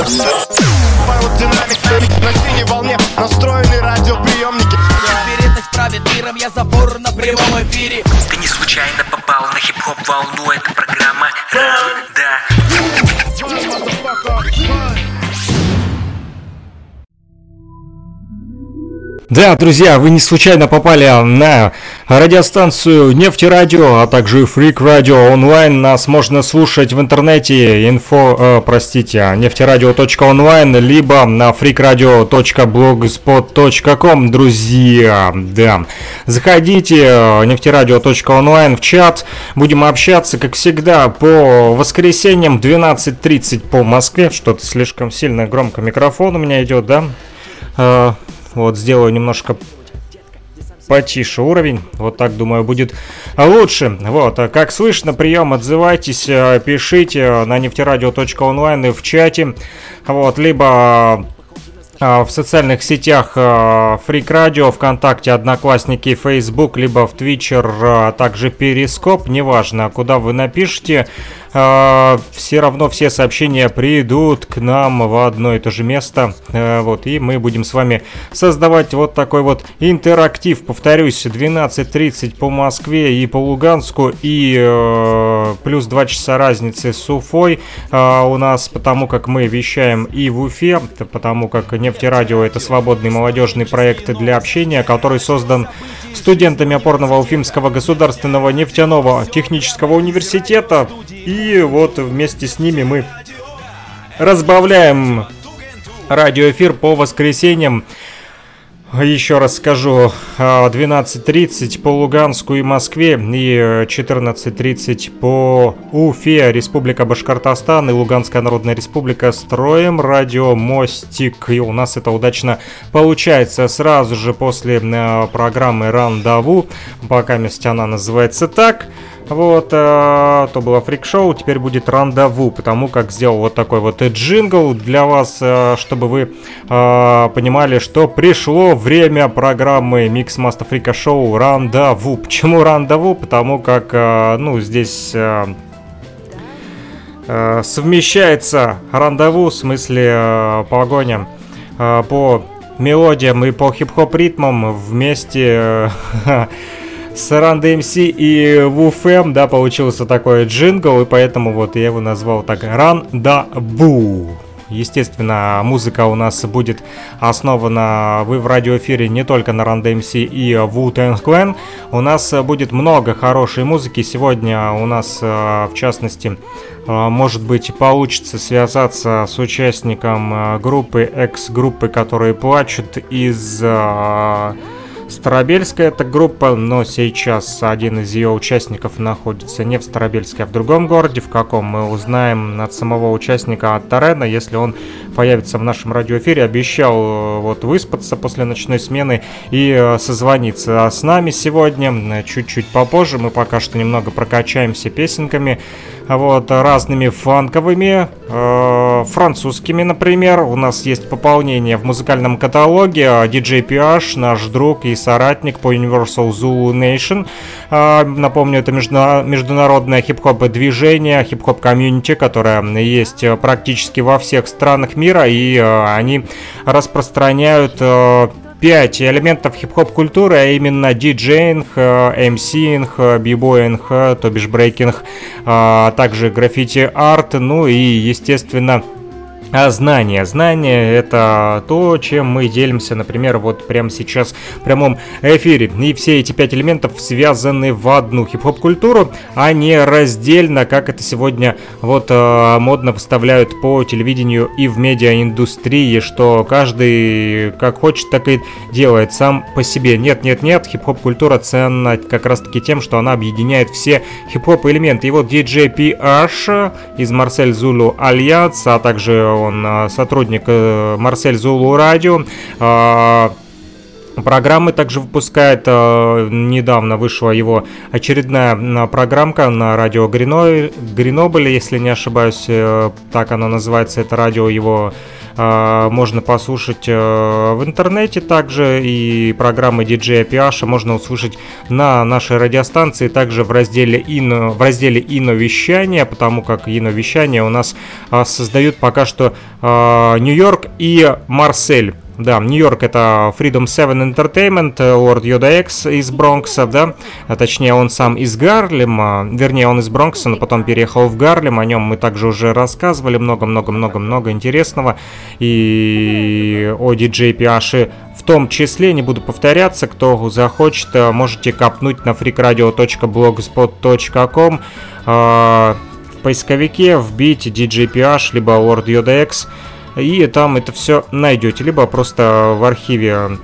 Динамик на синей волне настроены радиоприемники Вероятность правит миром, я забор на прямом эфире Ты не случайно попал на хип-хоп волну, это программа Да Да, друзья, вы не случайно попали на радиостанцию Нефтерадио, а также Фрик Радио онлайн. Нас можно слушать в интернете инфо, э, простите, нефтерадио.онлайн, либо на freakradio.blogspot.com, друзья. Да, заходите э, нефтерадио.онлайн в чат, будем общаться, как всегда, по воскресеньям 12.30 по Москве. Что-то слишком сильно громко микрофон у меня идет, да? Э, вот сделаю немножко потише уровень. Вот так, думаю, будет лучше. Вот, а как слышно, прием, отзывайтесь, э, пишите на нефтерадио.онлайн в чате. Вот, либо э, в социальных сетях э, Радио, ВКонтакте, Одноклассники, Facebook, либо в Твичер, а также Перископ, неважно, куда вы напишите. А, все равно все сообщения придут к нам в одно и то же место. А, вот, и мы будем с вами создавать вот такой вот интерактив. Повторюсь, 12.30 по Москве и по Луганску, и э, плюс 2 часа разницы с Уфой э, у нас, потому как мы вещаем и в Уфе, потому как Нефтерадио это свободный молодежный проект для общения, который создан студентами опорного Уфимского государственного нефтяного технического университета. И вот вместе с ними мы разбавляем радиоэфир по воскресеньям. Еще раз скажу, 12.30 по Луганску и Москве и 14.30 по Уфе, Республика Башкортостан и Луганская Народная Республика строим радио Мостик. И у нас это удачно получается сразу же после э, программы Рандеву, пока она называется так. Вот, э, то было фрик-шоу, теперь будет рандеву, потому как сделал вот такой вот джингл для вас, э, чтобы вы э, понимали, что пришло время программы Микс Маста Фрика Шоу Рандеву. Почему рандеву? Потому как, э, ну, здесь... Э, э, совмещается рандеву, в смысле э, погоня э, по мелодиям и по хип-хоп ритмам вместе э, с Run DMC и WFM, да, получился такой джингл, и поэтому вот я его назвал так Run да Бу. Естественно, музыка у нас будет основана вы в радиоэфире не только на Run DMC и Wu-Tang Clan. У нас будет много хорошей музыки. Сегодня у нас, э, в частности, э, может быть, получится связаться с участником э, группы, экс-группы, которые плачут из Старобельская это группа, но сейчас один из ее участников находится не в Старобельске, а в другом городе. В каком мы узнаем от самого участника от Тарена, если он появится в нашем радиоэфире. Обещал э, вот выспаться после ночной смены и э, созвониться с нами сегодня. Чуть-чуть попозже мы пока что немного прокачаемся песенками вот, разными фанковыми, э, французскими, например. У нас есть пополнение в музыкальном каталоге. DJ PH, наш друг и соратник по Universal Zulu Nation. Э, напомню, это междуна- международное хип-хоп движение, хип-хоп комьюнити, которое есть практически во всех странах мира, и э, они распространяют э, 5 элементов хип-хоп культуры, а именно DJing, MCing, b-boying, то бишь брейкинг, а также граффити-арт, ну и, естественно, а знания. Знания это то, чем мы делимся, например, вот прямо сейчас в прямом эфире. И все эти пять элементов связаны в одну хип-хоп культуру, а не раздельно, как это сегодня вот э, модно выставляют по телевидению и в медиаиндустрии, что каждый как хочет, так и делает сам по себе. Нет, нет, нет, хип-хоп культура ценна как раз таки тем, что она объединяет все хип-хоп элементы. И вот DJ PH из Марсель Зулу Альянс, а также он а, сотрудник э, Марсель Зулу Радио. А, программы также выпускает. А, недавно вышла его очередная программка на радио Грино... Гренобль, если не ошибаюсь, э, так оно называется, это радио его можно послушать в интернете также, и программы DJ Пиаша можно услышать на нашей радиостанции, также в разделе «Ино», в разделе «Ино вещания», потому как «Ино вещание» у нас создают пока что Нью-Йорк и Марсель. Да, Нью-Йорк это Freedom 7 Entertainment, Лорд Йода X из Бронкса, да, а точнее он сам из Гарлема, вернее он из Бронкса, но потом переехал в Гарлем, о нем мы также уже рассказывали. Много-много-много-много интересного, и о диджей Пиаши в том числе, не буду повторяться, кто захочет, можете копнуть на freakradio.blogspot.com, а, в поисковике вбить DJ PH, либо Lord Yoda X, и там это все найдете, либо просто в архиве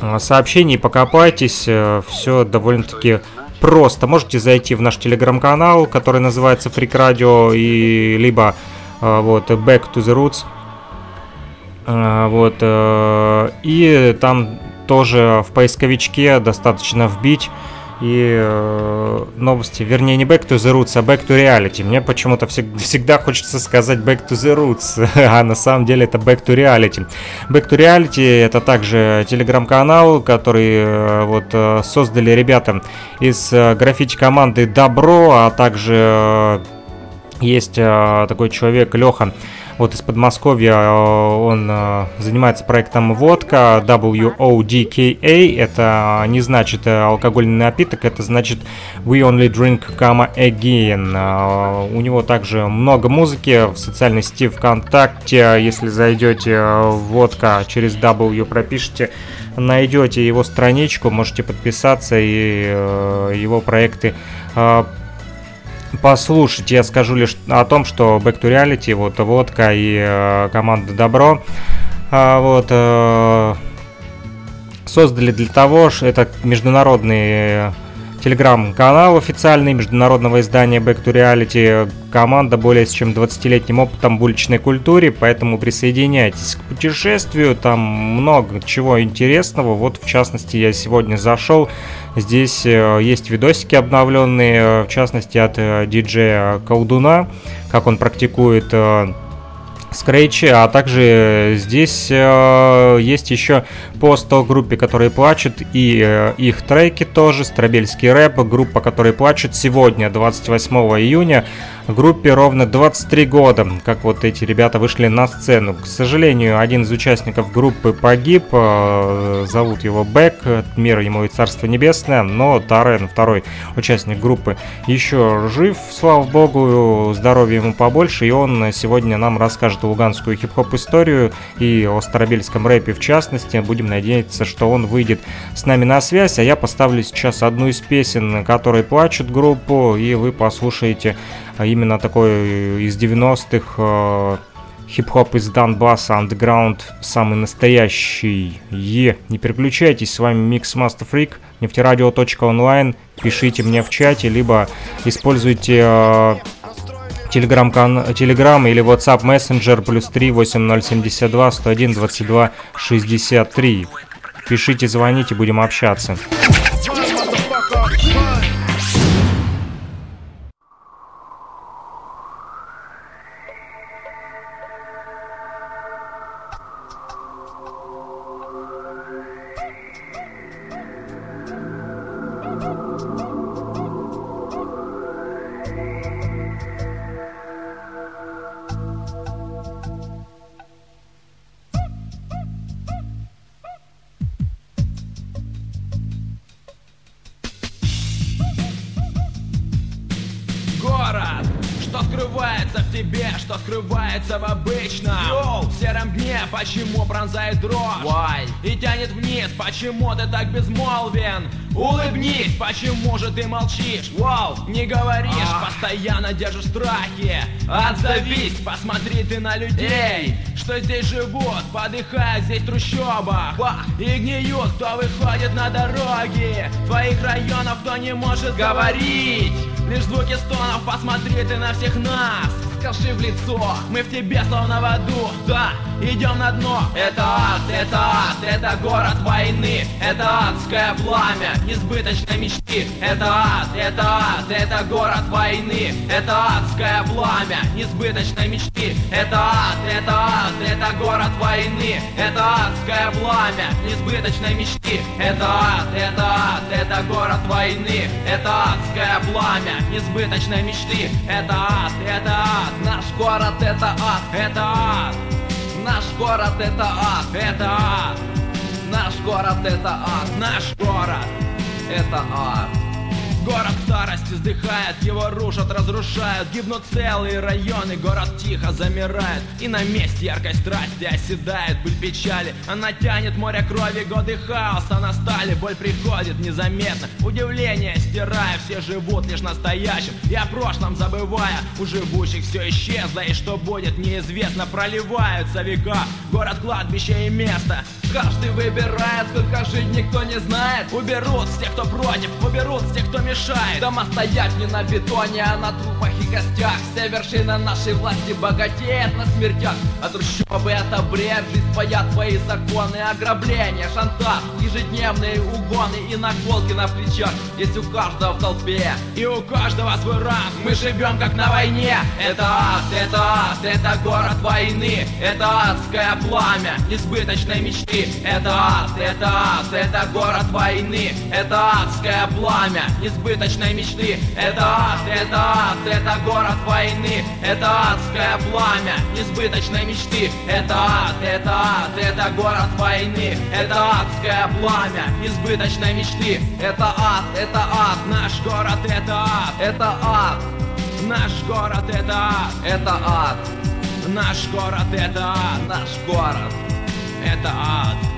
а, сообщений покопайтесь, э, все довольно-таки просто. Можете зайти в наш телеграм-канал, который называется Freak Radio, и либо э, вот Back to the Roots, э, вот, и там тоже в поисковичке достаточно вбить и э, новости, вернее не Back to the Roots, а Back to Reality. Мне почему-то всег- всегда хочется сказать Back to the Roots, а на самом деле это Back to Reality. Back to Reality это также телеграм-канал, который э, вот э, создали ребята из э, граффити команды Добро, а также э, есть э, такой человек Леха, вот из Подмосковья э, он э, занимается проектом водка WODKA. Это не значит э, алкогольный напиток, это значит We Only Drink Again. У него также много музыки в социальной сети ВКонтакте. Если зайдете водка через W пропишите, найдете его страничку, можете подписаться и его проекты послушать. Я скажу лишь о том, что Back to Reality, вот Водка и э, команда Добро, э, вот, э, создали для того, что это международный телеграм-канал официальный международного издания Back to Reality. Команда более чем 20-летним опытом в уличной культуре, поэтому присоединяйтесь к путешествию, там много чего интересного. Вот, в частности, я сегодня зашел, здесь э, есть видосики обновленные, э, в частности, от э, диджея Колдуна, как он практикует Scratch, а также здесь э, есть еще пост о группе, которые плачут, и э, их треки тоже, Страбельский рэп, группа, которые плачут сегодня, 28 июня, группе ровно 23 года, как вот эти ребята вышли на сцену. К сожалению, один из участников группы погиб, э, зовут его Бэк, мир ему и царство небесное, но Тарен, второй участник группы, еще жив, слава богу, здоровья ему побольше, и он сегодня нам расскажет луганскую хип-хоп историю и о старобельском рэпе в частности. Будем надеяться, что он выйдет с нами на связь, а я поставлю сейчас одну из песен, которые плачут группу, и вы послушаете именно такой из 90-х э, хип-хоп из Донбасса, андеграунд, самый настоящий. Е, не переключайтесь, с вами Mix Master Freak, нефтерадио.онлайн, пишите мне в чате, либо используйте э, Telegram, Telegram или WhatsApp Messenger плюс 3 8072 101 22 63. Пишите, звоните, будем общаться. Почему пронзает дрожь? Why? И тянет вниз, почему ты так безмолвен? Улыбнись, почему же ты молчишь? Вау, не говоришь, а. постоянно держишь страхи. Отзовись, посмотри ты на людей. Что здесь живут, подыхая здесь трущобах. И гниют, кто выходит на дороги. Твоих районов, кто не может говорить. Лишь звуки стонов, посмотри ты на всех нас. Скажи в лицо Мы в тебе словно в аду, да, идем на дно Это ад, это ад, это город войны Это адское пламя несбыточной мечты Это ад, это ад, это город войны Это адское пламя несбыточной мечты Это ад, это ад, это город войны Это адское пламя несбыточной мечты Это ад, это ад, это город войны Это адское пламя несбыточной мечты Это ад, это ад, наш город это ад, это ад Наш город это ад, это ад. Наш город это ад, наш город это ад Город старости вздыхает, его рушат, разрушают. Гибнут целые районы, город тихо замирает. И на месте яркой страсти оседает быль печали. Она тянет море крови, годы хаоса настали. Боль приходит незаметно, удивление стирая. Все живут лишь настоящим, и о прошлом забывая. У живущих все исчезло, и что будет неизвестно. Проливаются века, город кладбище и место. Каждый выбирает, сколько жить никто не знает. Уберут тех, кто против, уберут тех, кто мешает Дома стоять не на бетоне, а на трупах и костях. Вся вершина нашей власти богатеет на смертях. А трущобы это бред, жизнь своя, твои законы Ограбления, шантаж, ежедневные угоны И наколки на плечах. Есть у каждого в толпе И у каждого свой ранг, мы живем как на войне. Это ад, это ад, это город войны. Это адское пламя несбыточной мечты. Это ад, это ад, это город войны. Это адское пламя несбыточной мечты. Это ад, это ад, это город войны. Это адское пламя несбыточной мечты. Это ад, это ад, это город войны. Это адское пламя несбыточной мечты. Это ад, это ад, наш город это ад. Это ад, наш город это ад. Это ад, наш город это ад. Наш город это ад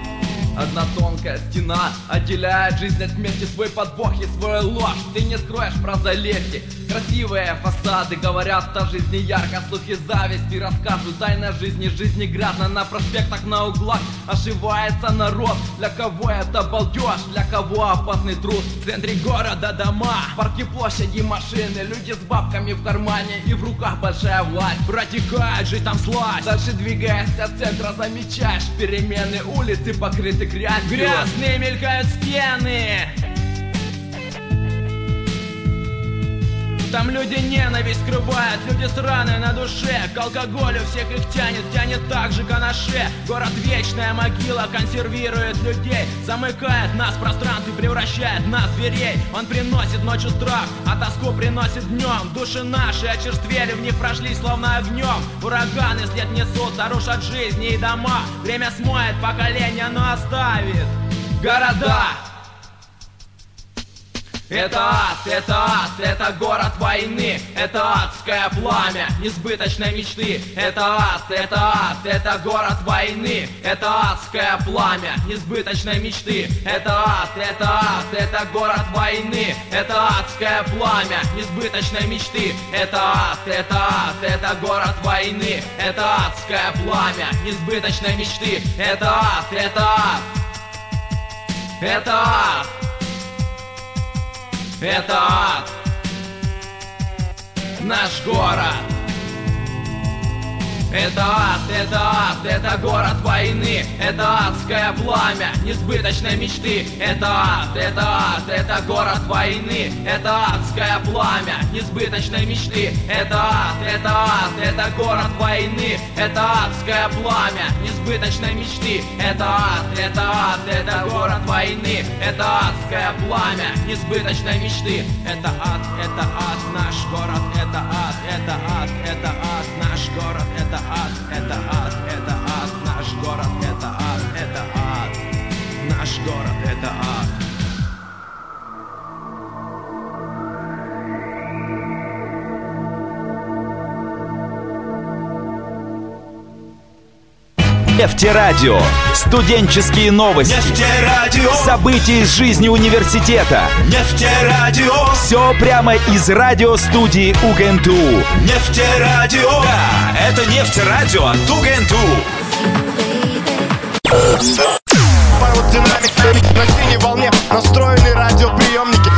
Одна тонкая стена отделяет жизнь от смерти. Свой подбог и свою ложь. Ты не скроешь про залезти Красивые фасады говорят о жизни ярко. Слухи зависти рассказывают. Тайна жизни Жизни грязно на проспектах, на углах Ошивается народ. Для кого это балдеж, для кого опасный труд? В центре города дома, парки, площади, машины. Люди с бабками в кармане и в руках большая власть. Протекает жить там слазь. Дальше двигаясь от центра замечаешь перемены Улицы покрыты грязью Грязные мелькают стены Там люди ненависть скрывают, люди с раной на душе. К алкоголю всех их тянет, тянет так же к анаше Город вечная могила консервирует людей. Замыкает нас в пространстве, превращает нас в зверей. Он приносит ночью страх, а тоску приносит днем. Души наши очерствели, в них прошли словно огнем. Ураганы след несут, рушат жизни и дома. Время смоет поколение, но оставит города это ад, это ад, это город войны Это адское пламя несбыточной мечты Это ад, это ад, это город войны Это адское пламя несбыточной мечты Это ад, это ад, это город войны Это адское пламя несбыточной мечты Это ад, это ад, это город войны Это адское пламя несбыточной мечты Это ад, это ад Это ад это ад. Наш город это ад, это ад, это город войны Это адское пламя несбыточной мечты Это ад, это ад, это город войны Это адское пламя несбыточной мечты Это ад, это ад, это город войны Это адское пламя несбыточной мечты Это ад, это ад, это город войны Это адское пламя несбыточной мечты Это ад, это ад, наш город Это ад, это ад, это ад, наш город Это ад, это ад, это ад, наш город, это ад, это ад, наш город, это ад. Нефтерадио. Студенческие новости. Нефтерадио. События из жизни университета. Нефтерадио. Все прямо из радиостудии УГНТУ. Нефтерадио. Да, это нефтерадио от УГНТУ. На синей волне настроены радиоприемники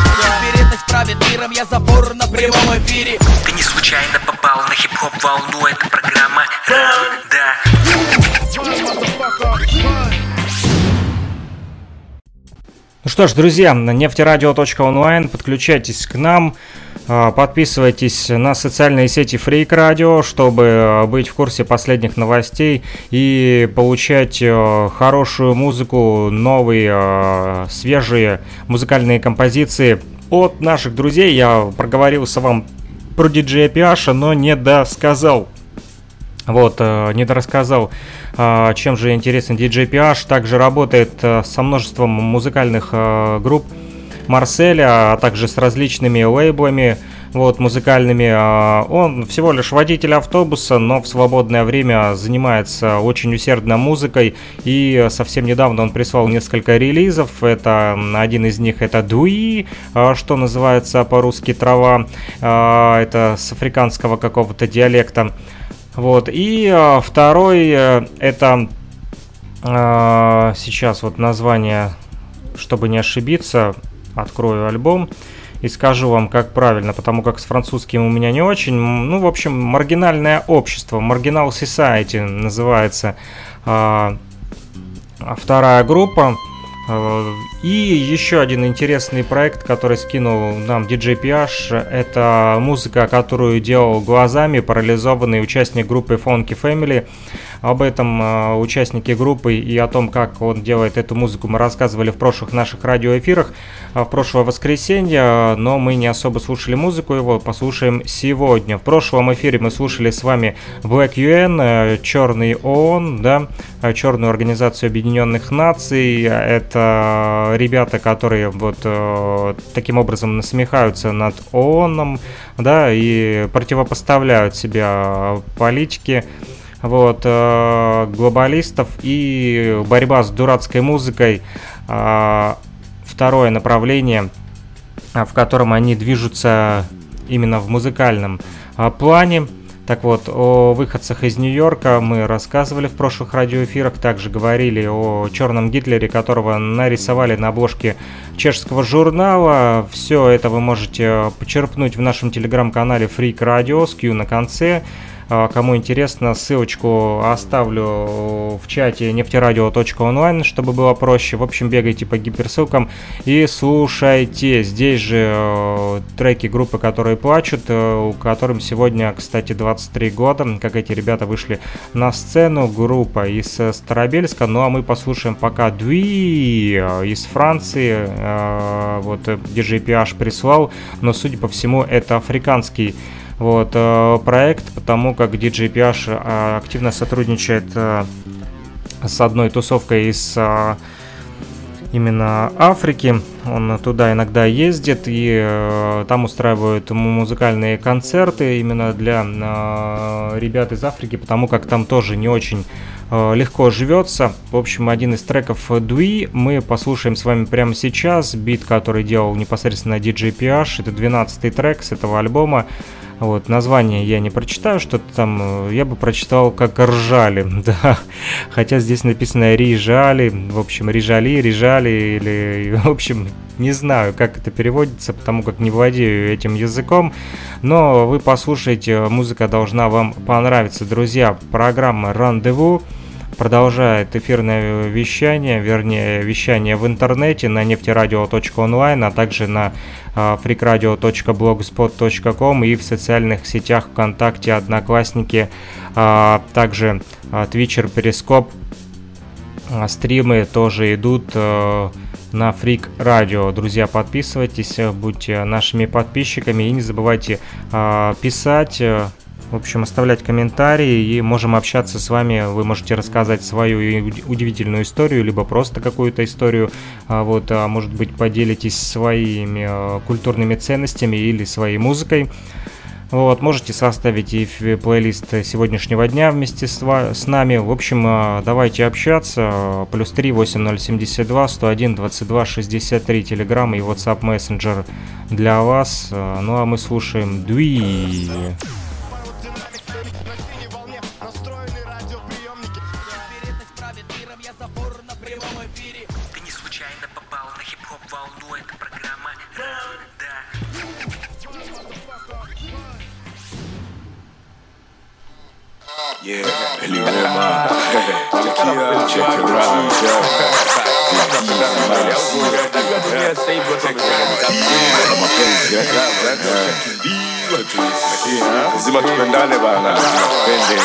правит миром Я забор на прямом эфире Ты не случайно попал на хип-хоп волну Это программа Ран, Ну что ж, друзья, нефтерадио.онлайн, подключайтесь к нам, а, подписывайтесь на социальные сети Freak Radio, чтобы а, быть в курсе последних новостей и получать а, хорошую музыку, новые, свежие музыкальные композиции от наших друзей. Я проговорился вам про диджея Пиаша, но не досказал. Вот, не дорассказал а, чем же интересен DJ PH. Также работает э, со множеством музыкальных э, групп Марселя, а также с различными лейблами вот, музыкальными. Он всего лишь водитель автобуса, но в свободное время занимается очень усердно музыкой. И совсем недавно он прислал несколько релизов. Это один из них это Дуи, что называется по-русски трава. Это с африканского какого-то диалекта. Вот, и э, второй э, это э, сейчас вот название, чтобы не ошибиться, открою альбом и скажу вам, как правильно, потому как с французским у меня не очень. Ну, в общем, маргинальное общество, Marginal Society называется э, вторая группа. И еще один интересный проект, который скинул нам DJ PH, это музыка, которую делал глазами парализованный участник группы Funky Family. Об этом э, участники группы и о том, как он делает эту музыку, мы рассказывали в прошлых наших радиоэфирах в прошлое воскресенье, но мы не особо слушали музыку его, послушаем сегодня. В прошлом эфире мы слушали с вами Black UN, Черный ООН, да, Черную Организацию Объединенных Наций. Это ребята, которые вот э, таким образом насмехаются над ООНом, да, и противопоставляют себя политике вот, э, глобалистов и борьба с дурацкой музыкой. Э, второе направление, в котором они движутся именно в музыкальном плане. Так вот, о выходцах из Нью-Йорка мы рассказывали в прошлых радиоэфирах, также говорили о черном Гитлере, которого нарисовали на обложке чешского журнала. Все это вы можете почерпнуть в нашем телеграм-канале Freak Radio с Q на конце. А, кому интересно, ссылочку оставлю в чате нефтерадио.онлайн, чтобы было проще. В общем, бегайте по гиперссылкам и слушайте. Здесь же э, треки группы, которые плачут, э, у которым сегодня, кстати, 23 года, как эти ребята вышли на сцену. Группа из Старобельска. Ну а мы послушаем пока Дуи э, из Франции. Вот DJ PH прислал, но судя по всему это африканский вот, э, проект, потому как DJ PH э, активно сотрудничает э, с одной тусовкой из именно Африки. Он туда иногда ездит и там устраивают музыкальные концерты именно для ребят из Африки, потому как там тоже не очень легко живется. В общем, один из треков Дуи мы послушаем с вами прямо сейчас. Бит, который делал непосредственно DJ PH. Это 12 трек с этого альбома. Вот, название я не прочитаю, что-то там, э, я бы прочитал как ржали, да. Хотя здесь написано рижали, в общем, рижали, рижали, или, в общем, не знаю, как это переводится, потому как не владею этим языком. Но вы послушайте, музыка должна вам понравиться. Друзья, программа «Рандеву» продолжает эфирное вещание, вернее, вещание в интернете на нефтерадио.онлайн, а также на freakradio.blogspot.com и в социальных сетях ВКонтакте, Одноклассники, а, также Твичер, Перископ, стримы тоже идут э, на Freak Radio. Друзья, подписывайтесь, будьте нашими подписчиками и не забывайте а, писать э, в общем, оставлять комментарии и можем общаться с вами. Вы можете рассказать свою удивительную историю, либо просто какую-то историю. А вот, а может быть, поделитесь своими а, культурными ценностями или своей музыкой. Вот, можете составить и плейлист сегодняшнего дня вместе с, с нами. В общем, а, давайте общаться. Плюс 3 8072 101 22 63 Телеграм и WhatsApp Messenger для вас. Ну а мы слушаем Дуи. Yeah, lazima tupendane bana, tupende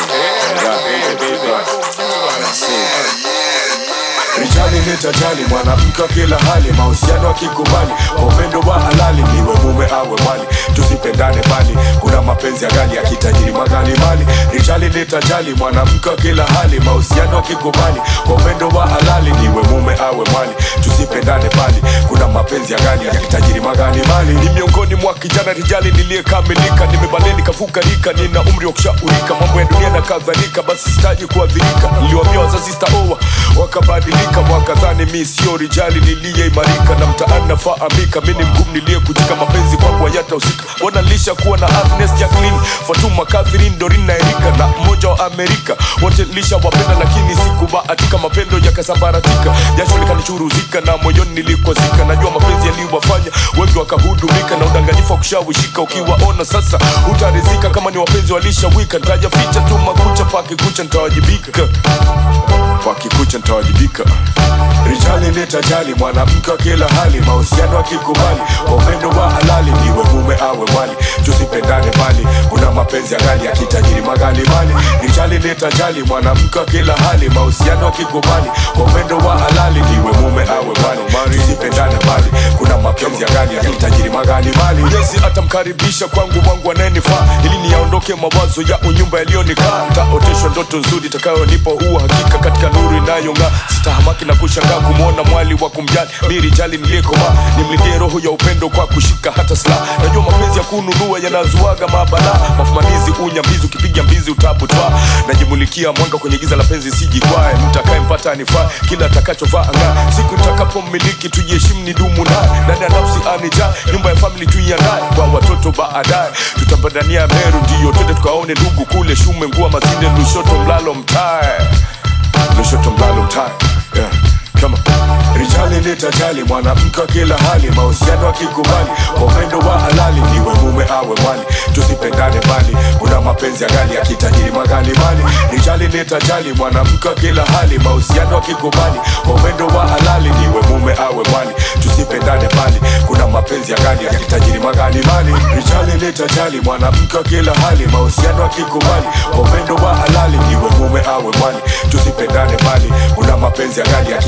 Rijali nitajali mwanamke wa kila hali, mahusiano akikubali, wa upendo wa halali, niwe mume awe mali, tusipendane bali, kuna mapenzi ya gali ya kitajiri magali mali. Rijali nitajali mwanamke wa kila hali, mahusiano akikubali, kwa upendo wa halali, niwe mume awe mali, tusipendane bali, kuna mapenzi ya gali ya magali mali. Ni miongoni mwa kijana rijali niliyekamilika, nimebaleni nikavuka rika, nina umri wa kushaurika, mambo ya dunia na kadhalika, basi sitaji kuadhirika. Niliwaambia wazazi sitaoa, wakabadilika wakadhani mi sio rijali niliyeimarika na mtaani nafahamika. Mi ni mgumu niliyekujika mapenzi kwangu hayatahusika. Wanalisha kuwa na Agnes Jacqueline Fatuma Catherine Dorin na Erika na mmoja wa Amerika. Wote lisha wapenda lakini sikubahatika. Mapendo yakasambaratika. Jasho likanichuruzika na moyoni nilikozika najua mapenzi yaliwafanya wengi wakahudumika na udanganyifu wa kushawishika. Ukiwaona sasa utarizika kama ni wapenzi walishawika ntajaficha tu makucha pakikucha ntawajibika pakikucha ntawajibika Rijali nitajali mwanamke wa kila hali, mahusiano akikubali, kwa wa halali, niwe mume awe mali, tusipendane mali kuna mapenzi ya gali ya magali mali. Rijali nitajali mwanamke wa kila hali, mahusiano akikubali, kwa wa halali, niwe mume awe mali, tusipendane mali kuna mapenzi ya gali ya magali mali. Yesi atamkaribisha kwangu mwangu anayenifaa, ili niyaondoke mawazo ya unyumba yaliyonikaa, ntaoteshwa ndoto nzuri itakayonipa uhakika katika nuru inayong'aa, sitahamaki na kushangaa kumwona mwali wa kumjali. Miri jali niliyekoma nimlindie roho ya upendo kwa kushika hata silaha. Najua mapenzi ya kununua yanazuaga mabala mafumanizi unyambizi ukipiga mbizi utabutwa najimulikia mwanga kwenye giza la penzi sijikwae. Mtakaye mpata anifaa kila atakachovaa anga siku nitakapomiliki tujiheshimu ni dumu naye. Ya nafsi anija nyumba ya famili tuiandae. Kwa watoto baadaye tutapandania meru. Ndiyo twende tukaone ndugu kule shume ngua mazinde lushoto mlalo mtae Lucia tumba lumtai, yeah. Rijali nitajali mwanamke wa kila hali, mahusiano akikubali, kwa upendo wa halali, niwe mume awe mali, tusipendane bali, kuna mapenzi ya gali ya kitajiri magali mali. Rijali nitajali mwanamke wa kila hali, mahusiano akikubali, kwa upendo wa halali, niwe mume awe mali, tusipendane bali, kuna mapenzi ya gali ya magali mali. Rijali nitajali mwanamke wa kila hali, mahusiano akikubali, kwa upendo wa halali, niwe mume awe mali, tusipendane bali, kuna mapenzi ya gali ya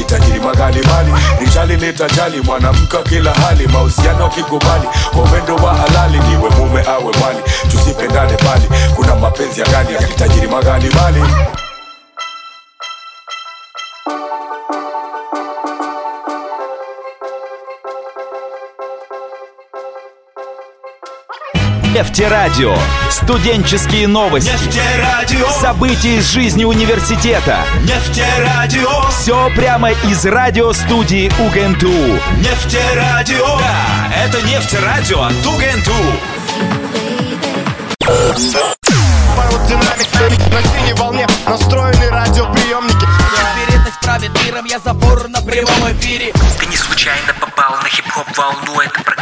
magali mali rijali nitajali mwanamke wa kila hali mahusiano kikubali. Kwa upendo wa halali niwe mume awe mali. Tusipendane bali kuna mapenzi ya gali ya kitajiri magali Нефтерадио. Студенческие новости. Нефтерадио. События из жизни университета. Нефтерадио. Все прямо из радиостудии УГНТУ. Нефтерадио. Да, это нефтерадио от УГНТУ. Динамик на синей волне настроены радиоприемники Вероятность правит миром, я забор на прямом эфире Ты не случайно попал на хип-хоп волну Это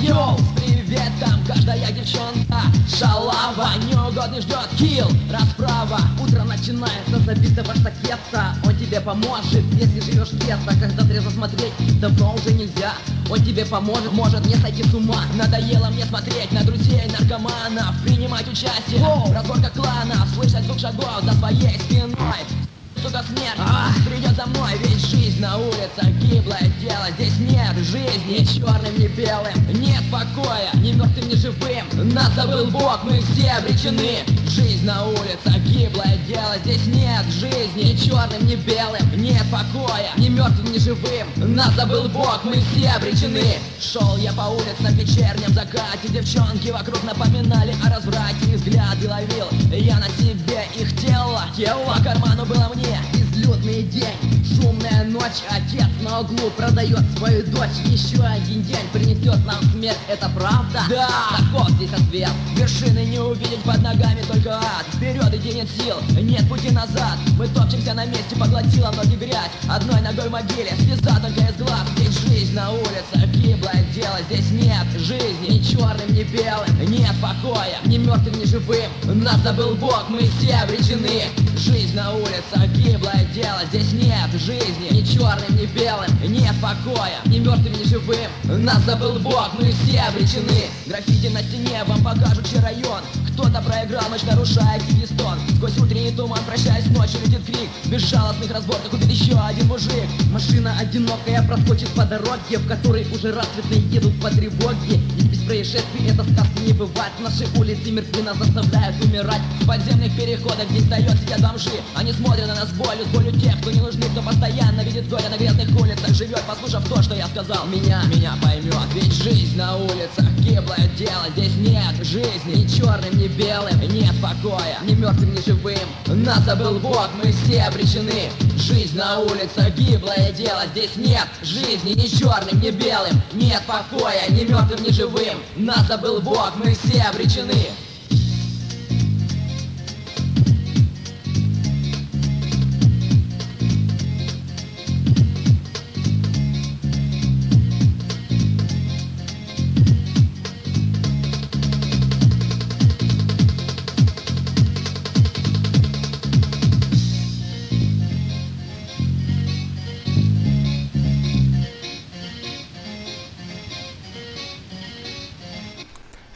йоу с приветом Каждая девчонка. Шалава Неугодный ждет килл, расправа Утро начинается с забитого штакета. Он тебе поможет, если живешь где-то Когда трезво смотреть давно уже нельзя. Он тебе поможет, может не сойти с ума. Надоело мне смотреть на друзей наркоманов Принимать участие в разборках кланов Слышать звук шагов за своей спиной Сука, смерть? Придет за мной Ведь жизнь на улицах гиблое дело. Здесь нет жизни Ни черным, ни белым, нет покоя Ни мертвым, ни живым, нас забыл Бог Мы все обречены. Жизнь на улицах, гиблое дело. Здесь нет жизни, ни черным, ни белым. Нет покоя, ни мертвым, ни живым. Нас забыл Бог, мы все обречены. Шел я по улицам в вечернем закате Девчонки вокруг напоминали о разврате. Взгляды ловил я на себе их тело. Тело по карману было мне Yeah. Излюдный день, шумная ночь Отец на углу продает свою дочь. Еще один день принесет нам смерть Это правда? Да! Таков здесь ответ. Вершины не увидеть под ногами только ад. Вперед иди нет сил, нет пути назад. Мы топчемся на месте, поглотила ноги грязь. Одной ногой в могиле, слеза только из глаз. Здесь жизнь на улице, гиблое дело. Здесь нет жизни, ни черным, ни белым. Нет покоя, ни мертвым, ни живым. Нас забыл Бог, мы все обречены. Жизнь на улице, гиблое дело Здесь нет жизни, ни черным, ни белым Нет покоя, ни мертвым, ни живым. Нас забыл Бог, мы все обречены. Граффити на стене вам покажут чей район Кто-то проиграл ночь, нарушая кипистон Сквозь утренний туман, прощаясь ночью, летит крик. Безжалостных разборках убит еще один мужик. Машина одинокая проскочит по дороге В которой уже рассветные едут по тревоге. И без происшествий это сказки не бывает. Наши улицы мертвы, нас заставляют умирать. В подземных переходах здесь встает сидят бомжи Они смотрят на нас болью, с болью тех, кто не нужны Кто постоянно видит горе на грязных улицах. Живет, послушав то, что я сказал. Меня, меня поймет Ведь жизнь на улицах, гиблое дело. Здесь нет жизни, ни черным, ни белым Нет покоя, ни мертвым, ни живым. Нас забыл Бог, мы все обречены. Жизнь на улицах, гиблое дело. Здесь нет жизни, ни черным, ни белым. Нет покоя, ни мертвым, ни живым. Нас забыл Бог, мы все обречены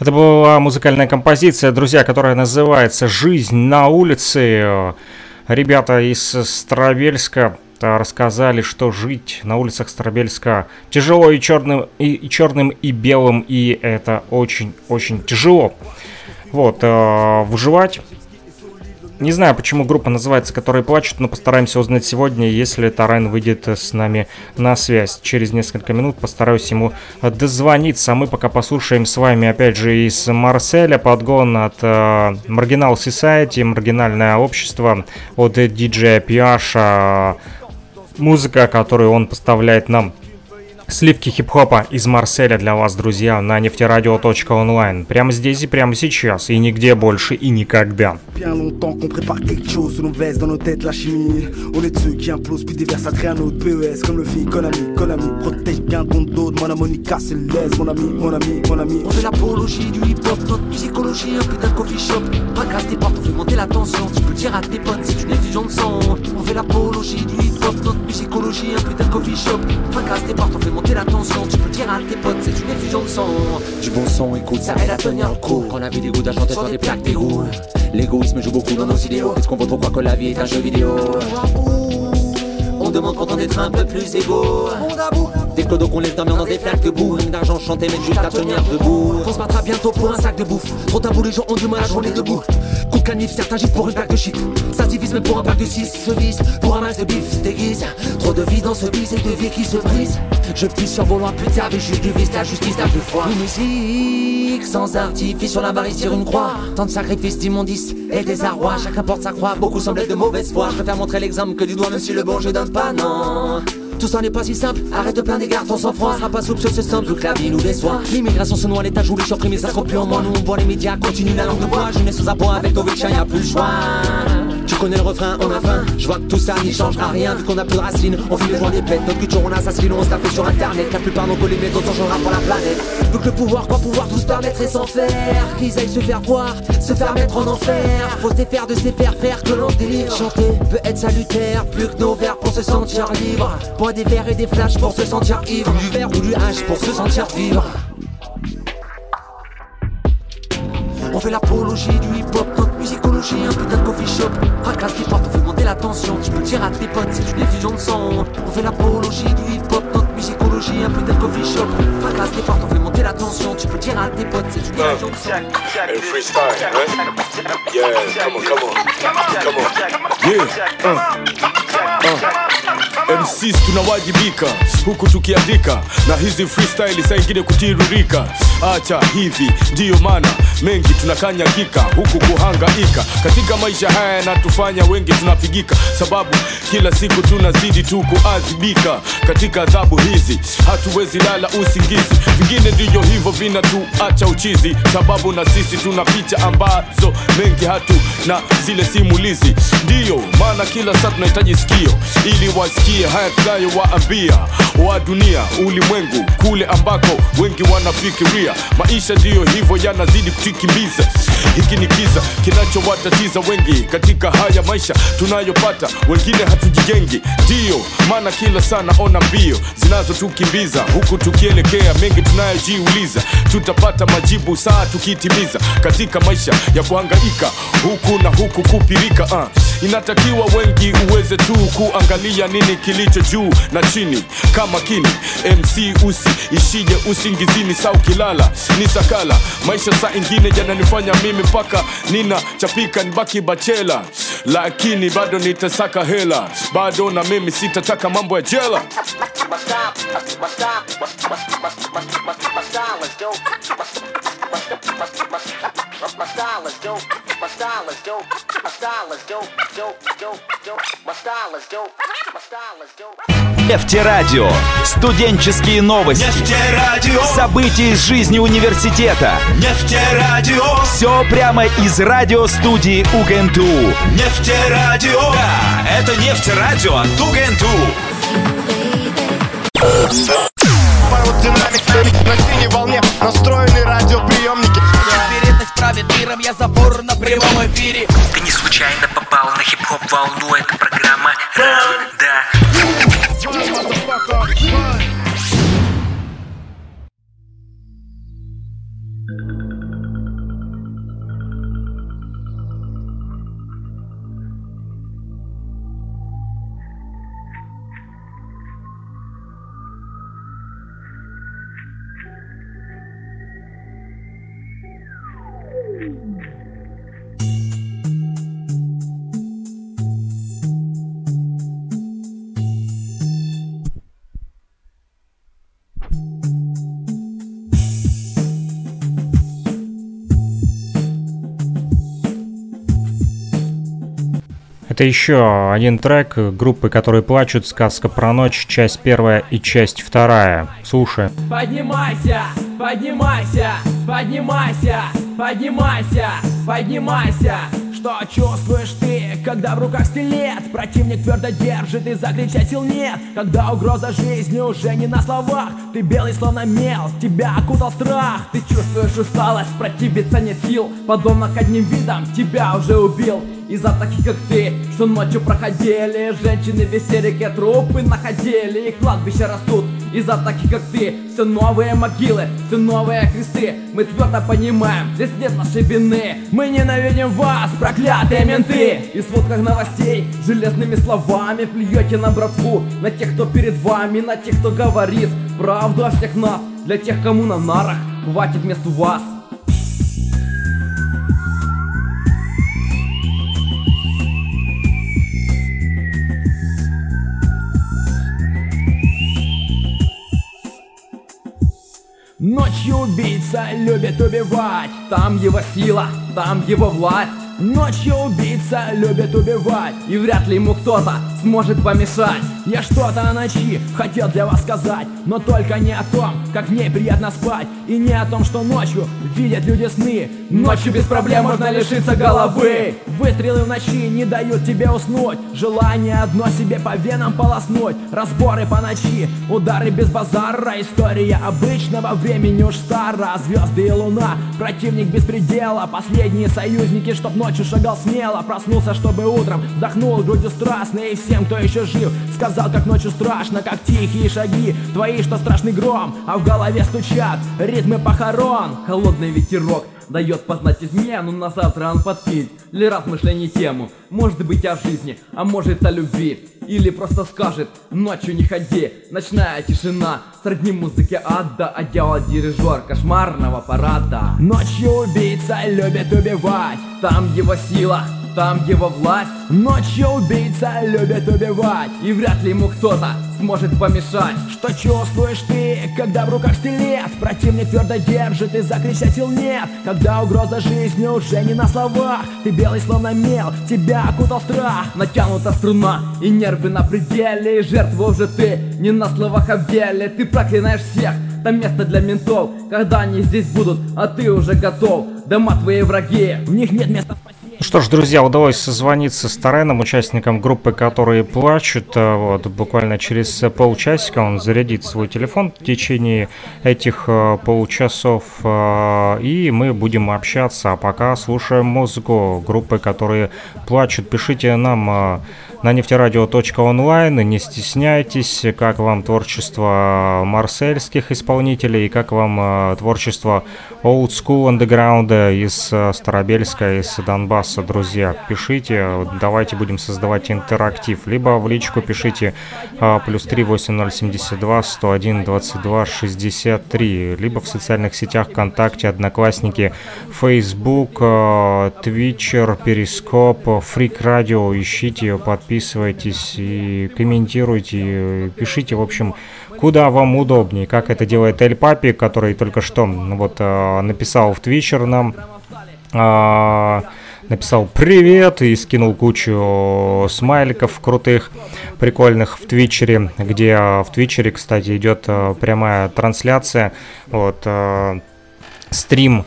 Это была музыкальная композиция, друзья, которая называется «Жизнь на улице». Ребята из Старобельска рассказали, что жить на улицах Старобельска тяжело и черным, и, черным, и белым, и это очень-очень тяжело. Вот, э, выживать не знаю, почему группа называется «Которые плачут», но постараемся узнать сегодня, если Тарен выйдет с нами на связь. Через несколько минут постараюсь ему дозвониться. А мы пока послушаем с вами, опять же, из Марселя подгон от э, Marginal Society, маргинальное общество, от диджея Пиаша. Музыка, которую он поставляет нам Сливки хип-хопа из Марселя для вас, друзья, на нефтерадио.онлайн. Прямо здесь и прямо сейчас, и нигде больше и никогда. On fait l'apologie du hip-hop, notre musicologie, un putain de coffee shop. Braquage tes portes, on fait monter la tension. Tu peux dire à tes potes, c'est une effusion de sang. Du sang bon son écoute Ça aide à tenir le coup Quand la vie dégoûte à chanter sur des plaques d'égout L'égoïsme joue beaucoup dans nos idéaux. Est-ce qu'on veut trop croire que la vie est un jeu vidéo? Demande pourtant d'être un peu plus égaux. Des clodos qu'on laisse dormir dans des flaques de boue. D'argent chanté mais juste à tenir debout. On se battra bientôt pour un sac de bouffe. Trop tabou les gens ont du mal à journer debout Coup de canif, certains gifs pour une plaque de shit Ça se divise même pour un pack de 6 se vise Pour un masque de bif se déguise. Trop de vie dans ce bis et de vie qui se brise Je pisse sur vos loin putain mais juste du vice La justice la plus froid Une musique sans artifice Sur la barre tire une croix. Tant de sacrifices d'immondices et des arrois. Chacun porte sa croix, beaucoup semblent de mauvaise foi. Je préfère montrer l'exemple que du doigt Monsieur le bon je donne pas non. Tout ça n'est pas si simple, arrête de plein d'égard ton sang-froid sera pas souple sur ce simple, que la vie nous déçoit. L'immigration se noie, l'état joue les surprimés, ça se plus en moi Nous on voit les médias, continue la langue de bois. Je n'ai sous abois avec Tovic, y'a plus le choix connais le refrain, on a faim. Je vois que tout ça n'y changera rien vu qu'on a plus de racines. On vit les joints des pètes, notre culture on assassine, on se tape sur internet. La plupart que les méthodes, on changera pour la planète. Veut que le pouvoir, quoi pouvoir tous permettre et sans faire. Qu'ils aillent se faire voir, se faire mettre en enfer. Faut se défaire de ces faire faire que l'on se délivre. Chanter peut être salutaire, plus que nos vers pour se sentir libre. Bois des verres et des flashs pour se sentir ivre. Du verre ou du H pour se sentir vivre. On fait l'apologie du hip-hop, un putain de coffee shop. Fracasse tes portes, on fait monter la tension. Tu peux dire à tes potes, c'est une effusion de sang. On fait l'apologie du hip-hop, notre musicologie, un putain de coffee shop. Fracasse les portes, on fait monter la tension. Tu peux dire à tes potes, c'est du Uh, hey, freestyle, right? Yeah, come on, come on, come on. Yeah, uh, uh. MCs tunawajibika huku tukiandika na hizi freestyle saa ingine kutiririka. Acha hivi, ndiyo maana mengi tunakanyagika huku kuhangaika. Katika maisha haya yanatufanya wengi tunapigika, sababu kila siku tunazidi tu kuadhibika. Katika adhabu hizi, hatuwezi lala usingizi, vingine ndivyo hivyo vinatuacha uchizi, sababu na sisi tuna picha ambazo mengi hatu na zile simulizi, ndiyo maana kila saa tunahitaji sikio ili wasikie haya tunayowaambia wa dunia, ulimwengu kule ambako wengi wanafikiria maisha ndiyo hivyo yanazidi kutukimbiza. Hiki ni kiza kinachowatatiza wengi katika haya maisha tunayopata, wengine hatujijengi. Ndiyo maana kila sana ona mbio zinazotukimbiza huku tukielekea mengi tunayojiuliza, tutapata majibu saa tukitimiza katika maisha ya kuhangaika huku na huku kupirika. Uh, inatakiwa wengi uweze tu kuangalia nini kilicho juu na chini kama makini MC usi ishije usingizini saa ukilala ni sakala. Maisha saa ingine yananifanya mimi mpaka nina chapika nibaki bachela. Lakini bado nitasaka hela. Bado na mimi sitataka mambo ya jela Is dope. Dope, dope, dope. My style is dope. My style is dope. Нефтерадио. Студенческие новости. Нефтерадио. События из жизни университета. Нефтерадио. Все прямо из радиостудии УГНТУ. Нефтерадио. Да, это нефтерадио от УГНТУ. Аэродинамик на синей волне Настроены радиоприемники Теперь это правит миром, я забор на прямом эфире. Ты не случайно попал на хип-хоп волну Это программа да Это еще один трек группы, которые плачут, сказка про ночь, часть первая и часть вторая. Слушай. Поднимайся, поднимайся, поднимайся, поднимайся, поднимайся. Что чувствуешь ты, когда в руках стилет? Противник твердо держит и закричать сил нет. Когда угроза жизни уже не на словах Ты белый словно мел, тебя окутал страх. Ты чувствуешь усталость, противиться нет сил. Подобно к одним видам тебя уже убил из-за таких как ты, что ночью проходили Женщины в истерике трупы находили И кладбища растут. Из-за таких как ты Все новые могилы, все новые кресты. Мы твердо понимаем, здесь нет нашей вины. Мы ненавидим вас, проклятые менты. И в сводках новостей железными словами Плюете на братву, на тех, кто перед вами На тех, кто говорит правду о всех нас. Для тех, кому на нарах хватит вместо вас Ночью убийца любит убивать. Там его сила, там его власть Ночью убийца любит убивать И вряд ли ему кто-то сможет помешать. Я что-то о ночи хотел для вас сказать Но только не о том, как в ней приятно спать И не о том, что ночью видят люди сны. Ночью без проблем можно лишиться головы. Выстрелы в ночи не дают тебе уснуть. Желание одно себе по венам полоснуть. Разборы по ночи, удары без базара. История обычного времени уж стара. Звезды и луна, противник без предела Последние союзники, чтоб ночью шагал смело Проснулся, чтобы утром. Вздохнул грудью страстно И всем, кто еще жив, сказал как ночью страшно, как тихие шаги. Твои, что страшный гром, а в голове стучат Ритмы похорон, холодный ветерок Дает познать измену, на завтра он подпиль Для размышлений тему, может быть о жизни, а может о любви. Или просто скажет, ночью не ходи Ночная тишина, сродни музыке ада. А дело дирижер кошмарного парада. Ночью убийца любит убивать, там его сила там его власть. Ночью убийца любит убивать И вряд ли ему кто-то сможет помешать. Что чувствуешь ты, когда в руках стилет? Противник твердо держит и закричать сил нет. Когда угроза жизни уже не на словах. Ты белый словно мел, тебя окутал страх. Натянута струна и нервы на пределе И жертва уже ты, не на словах, а Ты проклинаешь всех, там место для ментов. Когда они здесь будут, а ты уже готов. Дома твои враги, в них нет места что ж, друзья, удалось созвониться с Тареном, участником группы, которые плачут. Э, вот, буквально через полчасика он зарядит свой телефон в течение этих э, полчасов, э, и мы будем общаться. А пока слушаем музыку группы, которые плачут. Пишите нам на нефтерадио.онлайн. Не стесняйтесь, как вам творчество марсельских исполнителей, как вам э, творчество Old School Underground из э, Старобельска, из Донбасса, друзья. Пишите, давайте будем создавать интерактив. Либо в личку пишите э, плюс 3 8072 101 22 63, либо в социальных сетях ВКонтакте, Одноклассники, Facebook, Twitcher, Перископ, Фрик Радио. Ищите, подписывайтесь подписывайтесь и комментируйте, и пишите, в общем, куда вам удобнее, как это делает Эль Папи, который только что вот а, написал в Твичер нам, а, написал привет и скинул кучу смайликов крутых, прикольных в Твичере, где в Твичере, кстати, идет а, прямая трансляция, вот, стрим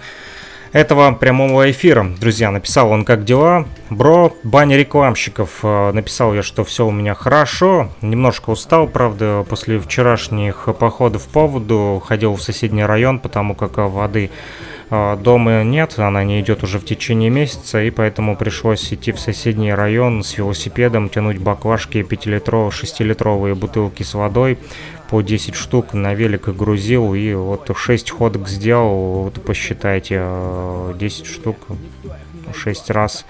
этого прямого эфира. Друзья, написал он как дела. Бро, баня рекламщиков. Э, написал я, что все у меня хорошо. Немножко устал, правда, после вчерашних походов по воду. Ходил в соседний район, потому как воды э, дома нет, она не идет уже в течение месяца, и поэтому пришлось идти в соседний район с велосипедом, тянуть баклажки 5-литровые, 6-литровые бутылки с водой, по 10 штук на велик грузил и вот 6 ходок сделал, вот посчитайте, 10 э, штук 6 раз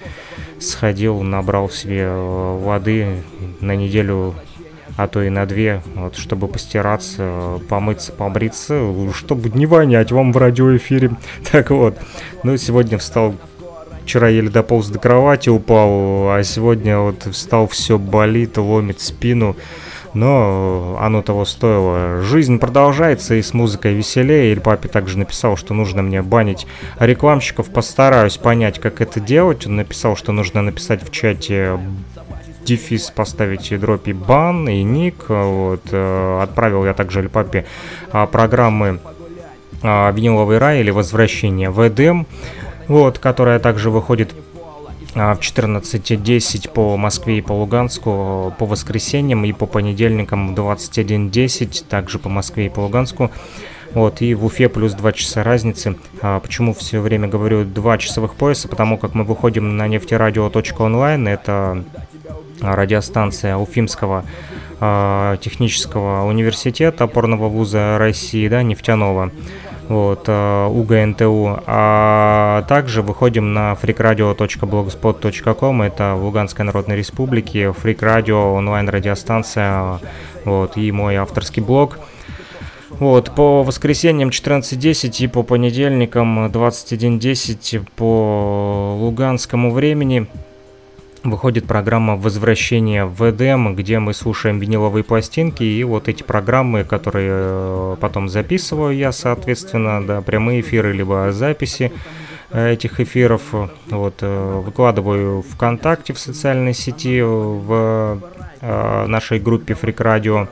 сходил, набрал себе э, воды на неделю, а то и на две, вот, чтобы постираться, помыться, побриться, чтобы не вонять вам в радиоэфире. Так вот, ну сегодня встал Вчера еле дополз до кровати, упал, а сегодня вот встал, все болит, ломит спину но оно того стоило. Жизнь продолжается и с музыкой веселее. Иль папе также написал, что нужно мне банить рекламщиков. Постараюсь понять, как это делать. Он написал, что нужно написать в чате дефис поставить дропи бан и ник. Вот. Э, отправил я также Иль папе а, программы а, «Виниловый рай» или «Возвращение в Эдем», вот, которая также выходит а, в 14.10 по Москве и по Луганску по воскресеньям и по понедельникам в 21.10 также по Москве и по Луганску. Вот, и в Уфе плюс 2 часа разницы. А почему все время говорю 2 часовых пояса? Потому как мы выходим на нефтерадио.онлайн, это радиостанция Уфимского э, технического университета, опорного вуза России, да, нефтяного вот, э, УГНТУ. А также выходим на freakradio.blogspot.com, это в Луганской Народной Республике, Freak онлайн-радиостанция, вот, и мой авторский блог. Вот, по воскресеньям 14.10 и по понедельникам 21.10 по луганскому времени выходит программа «Возвращение в Эдем», где мы слушаем виниловые пластинки, и вот эти программы, которые э, потом записываю я, соответственно, да, прямые эфиры, либо записи э, этих эфиров, вот, э, выкладываю ВКонтакте в социальной сети, в нашей группе Freak Radio,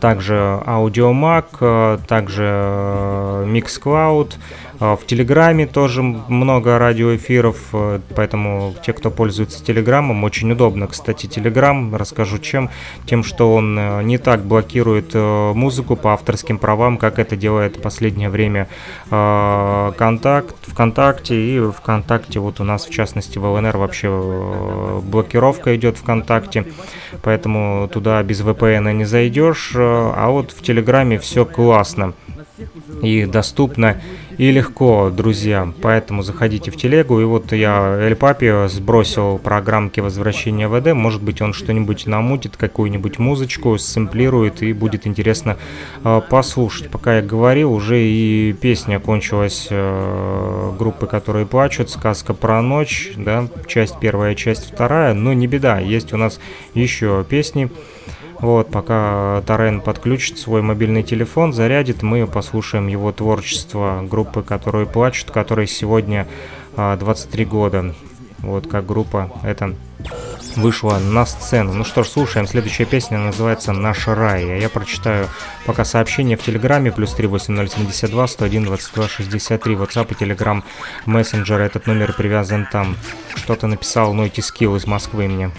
также Audiomac, также Mixcloud, В Телеграме тоже много радиоэфиров, поэтому те, кто пользуется Телеграмом, очень удобно. Кстати, Телеграм, расскажу чем. Тем, что он не так блокирует музыку по авторским правам, как это делает в последнее время Контакт, ВКонтакте. И ВКонтакте вот у нас, в частности, в ЛНР вообще блокировка идет ВКонтакте, поэтому туда без VPN не зайдешь. А вот в Телеграме все классно и доступно и легко, друзья. Поэтому заходите в телегу. И вот я Эль Папи сбросил программки возвращения ВД. Может быть, он что-нибудь намутит, какую-нибудь музычку, сэмплирует, и будет интересно э, послушать. Пока я говорил, уже и песня кончилась э, группы, которые плачут. Сказка про ночь, да, часть первая, часть вторая. Но не беда, есть у нас еще песни. Вот, пока Тарен подключит свой мобильный телефон, зарядит, мы послушаем его творчество группы, которые плачут, которой сегодня 23 а, года. Вот как группа это вышла на сцену. Ну что ж, слушаем. Следующая песня называется «Наш рай». А я прочитаю пока сообщение в Телеграме. Плюс 38072 101 22 63. WhatsApp и Telegram Messenger. Этот номер привязан там. Что-то написал Нойти Скилл из Москвы мне.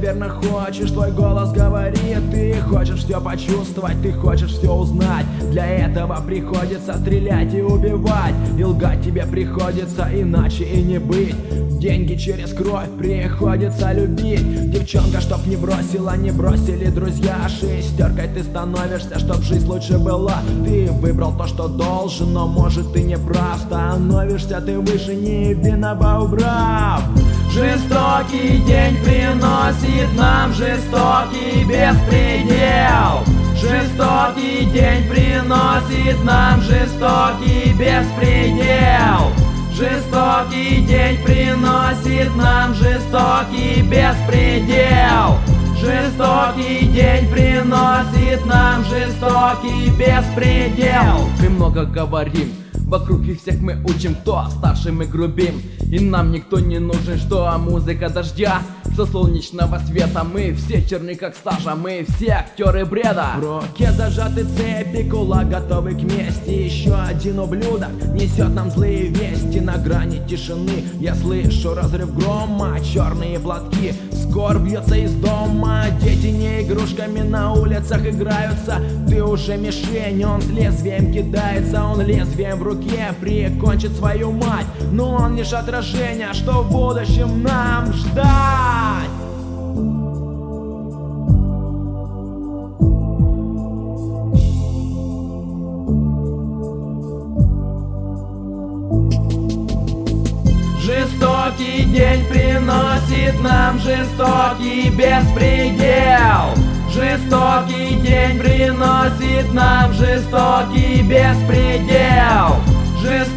Наверное, хочешь, твой голос говорит Ты хочешь все почувствовать, ты хочешь все узнать Для этого приходится стрелять и убивать. И лгать тебе приходится, иначе и не быть. Деньги через кровь приходится любить. Девчонка, чтоб не бросила, не бросили друзья. Шестеркой ты становишься, чтоб жизнь лучше была. Ты выбрал то, что должен, но может ты не прав. Становишься ты выше невинного убрав. Жестокий день приносит нам жестокий беспредел Жестокий день приносит нам жестокий беспредел. Жестокий день приносит нам жестокий беспредел. Жестокий день приносит нам жестокий беспредел. Мы много говорим Вокруг их всех мы учим, кто старше мы грубим. И нам никто не нужен, что музыка дождя. Что солнечного света мы все черны как сажа Мы все актеры бреда. В руке зажаты цепи, кулак готовый к мести. Еще один ублюдок несет нам злые вести. На грани тишины я слышу разрыв грома. Черные платки, скоро бьется из дома. Дети не игрушками на улицах играются. Ты уже мишень, он с лезвием кидается. Он лезвием в руке руке прикончит свою мать. Но он лишь отражение, что в будущем нам ждать. Жестокий день приносит нам жестокий беспредел. Жестокий день приносит нам жестокий беспредел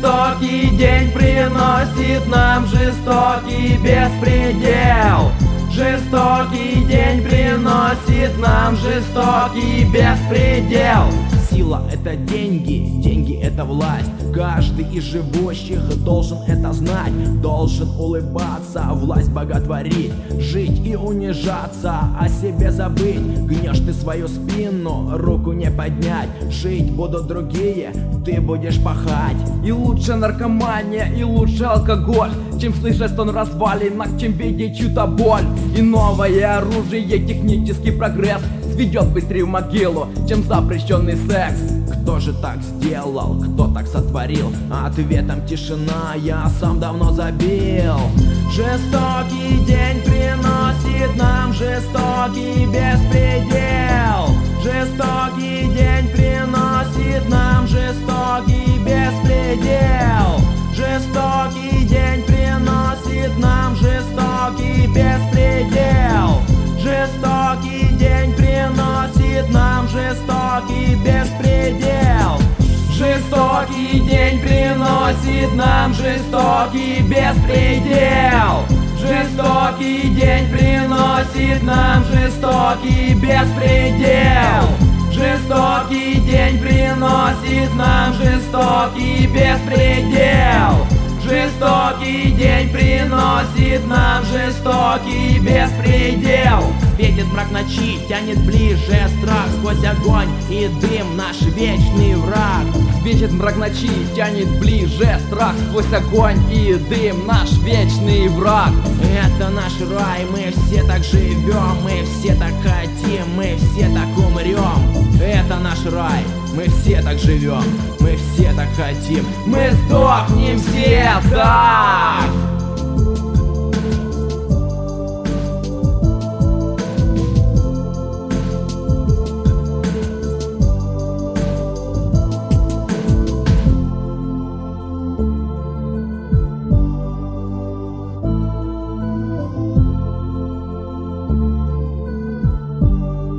Жестокий день приносит нам жестокий беспредел. Жестокий день приносит нам жестокий беспредел Сила это деньги, деньги это власть. Каждый из живущих должен это знать Должен улыбаться, власть боготворить Жить и унижаться, о себе забыть Гнешь ты свою спину, руку не поднять. Жить будут другие, ты будешь пахать. И лучше наркомания, и лучше алкоголь Чем слышать стон развалинах, чем видеть чью-то боль. И новое оружие, технический прогресс Сведет быстрее в могилу, чем запрещенный секс. Кто же так сделал, кто так сотворил? Ответом тишина, я сам давно забил. Жестокий день приносит нам жестокий беспредел. Жестокий день приносит нам жестокий беспредел приносит нам жестокий беспредел. Жестокий день приносит нам жестокий беспредел. Жестокий день приносит нам жестокий беспредел. Жестокий день приносит нам жестокий беспредел Светит мрак ночи, тянет ближе страх Сквозь огонь и дым наш вечный враг Светит мрак ночи, тянет ближе страх Сквозь огонь и дым. Наш вечный враг. Это наш рай, мы все так живем Мы все так хотим, мы все так умрем. Это наш рай, мы все так живем Мы все так хотим, мы сдохнем все так